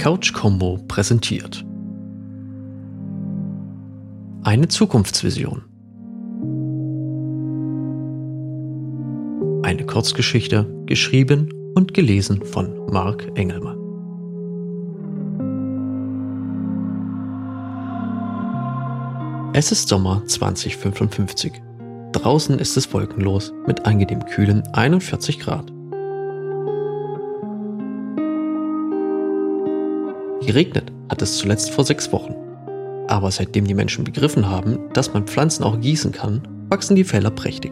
Couch Combo präsentiert. Eine Zukunftsvision. Eine Kurzgeschichte, geschrieben und gelesen von Marc Engelmann. Es ist Sommer 2055. Draußen ist es wolkenlos mit angenehm kühlen 41 Grad. Geregnet hat es zuletzt vor sechs Wochen. Aber seitdem die Menschen begriffen haben, dass man Pflanzen auch gießen kann, wachsen die Felder prächtig.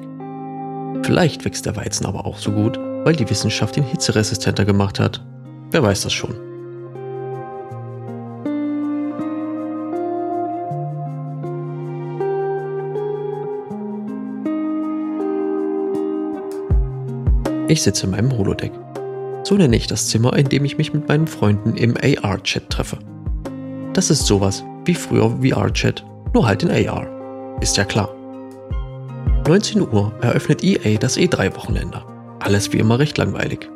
Vielleicht wächst der Weizen aber auch so gut, weil die Wissenschaft ihn hitzeresistenter gemacht hat. Wer weiß das schon. Ich sitze in meinem Holodeck. So nenne ich das Zimmer, in dem ich mich mit meinen Freunden im AR-Chat treffe. Das ist sowas wie früher VR-Chat, nur halt in AR. Ist ja klar. 19 Uhr eröffnet EA das E3-Wochenende. Alles wie immer recht langweilig.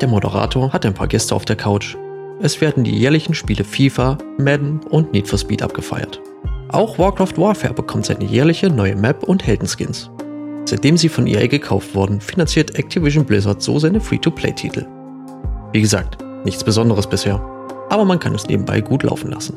Der Moderator hat ein paar Gäste auf der Couch. Es werden die jährlichen Spiele FIFA, Madden und Need for Speed abgefeiert. Auch Warcraft Warfare bekommt seine jährliche neue Map und Heldenskins. Seitdem sie von EA gekauft wurden, finanziert Activision Blizzard so seine Free-to-Play-Titel. Wie gesagt, nichts Besonderes bisher, aber man kann es nebenbei gut laufen lassen.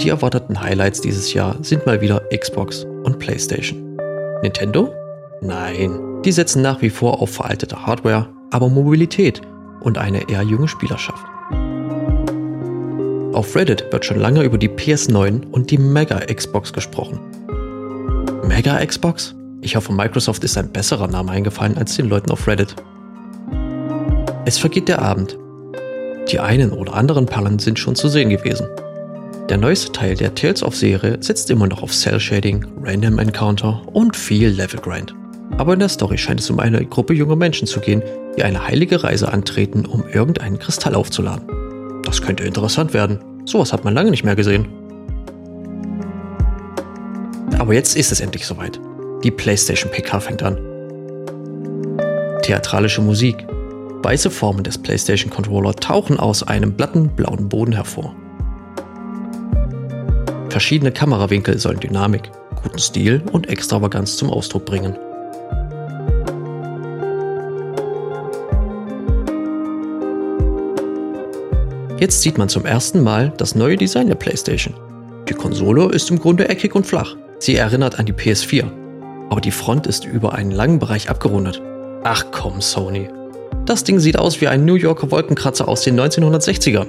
Die erwarteten Highlights dieses Jahr sind mal wieder Xbox und PlayStation. Nintendo? Nein, die setzen nach wie vor auf veraltete Hardware, aber Mobilität und eine eher junge Spielerschaft. Auf Reddit wird schon lange über die PS9 und die Mega Xbox gesprochen. Mega Xbox? Ich hoffe, Microsoft ist ein besserer Name eingefallen als den Leuten auf Reddit. Es vergeht der Abend. Die einen oder anderen Perlen sind schon zu sehen gewesen. Der neueste Teil der Tales of Serie setzt immer noch auf Cell Shading, Random Encounter und viel Level Grind. Aber in der Story scheint es um eine Gruppe junger Menschen zu gehen, die eine heilige Reise antreten, um irgendeinen Kristall aufzuladen. Das könnte interessant werden. Sowas hat man lange nicht mehr gesehen. Aber jetzt ist es endlich soweit. Die PlayStation PK fängt an. Theatralische Musik. Weiße Formen des PlayStation Controller tauchen aus einem glatten blauen Boden hervor. Verschiedene Kamerawinkel sollen Dynamik, guten Stil und Extravaganz zum Ausdruck bringen. Jetzt sieht man zum ersten Mal das neue Design der PlayStation. Die Konsole ist im Grunde eckig und flach. Sie erinnert an die PS4. Aber die Front ist über einen langen Bereich abgerundet. Ach komm, Sony. Das Ding sieht aus wie ein New Yorker Wolkenkratzer aus den 1960ern.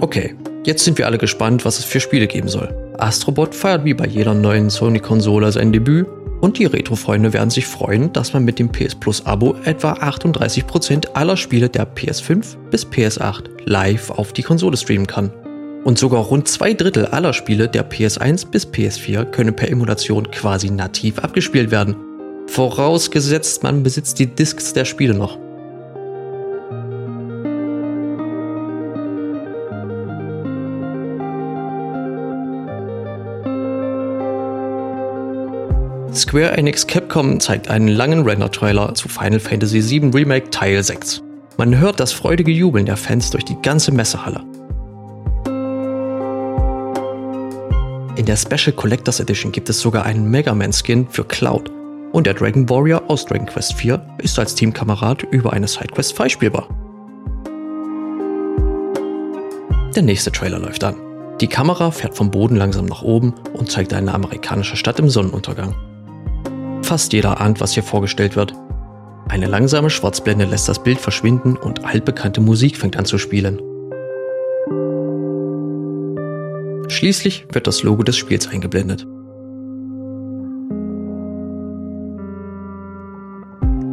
Okay, jetzt sind wir alle gespannt, was es für Spiele geben soll. Astrobot feiert wie bei jeder neuen Sony-Konsole sein Debüt und die Retro-Freunde werden sich freuen, dass man mit dem PS Plus Abo etwa 38% aller Spiele der PS5 bis PS8 live auf die Konsole streamen kann. Und sogar rund zwei Drittel aller Spiele der PS1 bis PS4 können per Emulation quasi nativ abgespielt werden. Vorausgesetzt, man besitzt die Discs der Spiele noch. Square Enix Capcom zeigt einen langen Render-Trailer zu Final Fantasy VII Remake Teil 6. Man hört das freudige Jubeln der Fans durch die ganze Messehalle. In der Special Collectors Edition gibt es sogar einen Mega Man Skin für Cloud und der Dragon Warrior aus Dragon Quest 4 ist als Teamkamerad über eine Sidequest freispielbar. Der nächste Trailer läuft an. Die Kamera fährt vom Boden langsam nach oben und zeigt eine amerikanische Stadt im Sonnenuntergang. Fast jeder ahnt, was hier vorgestellt wird. Eine langsame Schwarzblende lässt das Bild verschwinden und altbekannte Musik fängt an zu spielen. Schließlich wird das Logo des Spiels eingeblendet.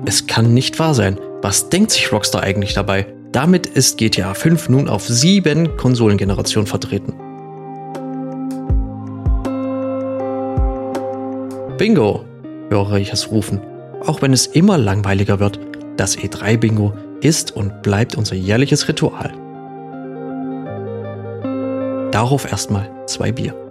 Es kann nicht wahr sein. Was denkt sich Rockstar eigentlich dabei? Damit ist GTA 5 nun auf sieben Konsolengenerationen vertreten. Bingo! höre ich es rufen. Auch wenn es immer langweiliger wird, das E3-Bingo ist und bleibt unser jährliches Ritual. Darauf erstmal zwei Bier.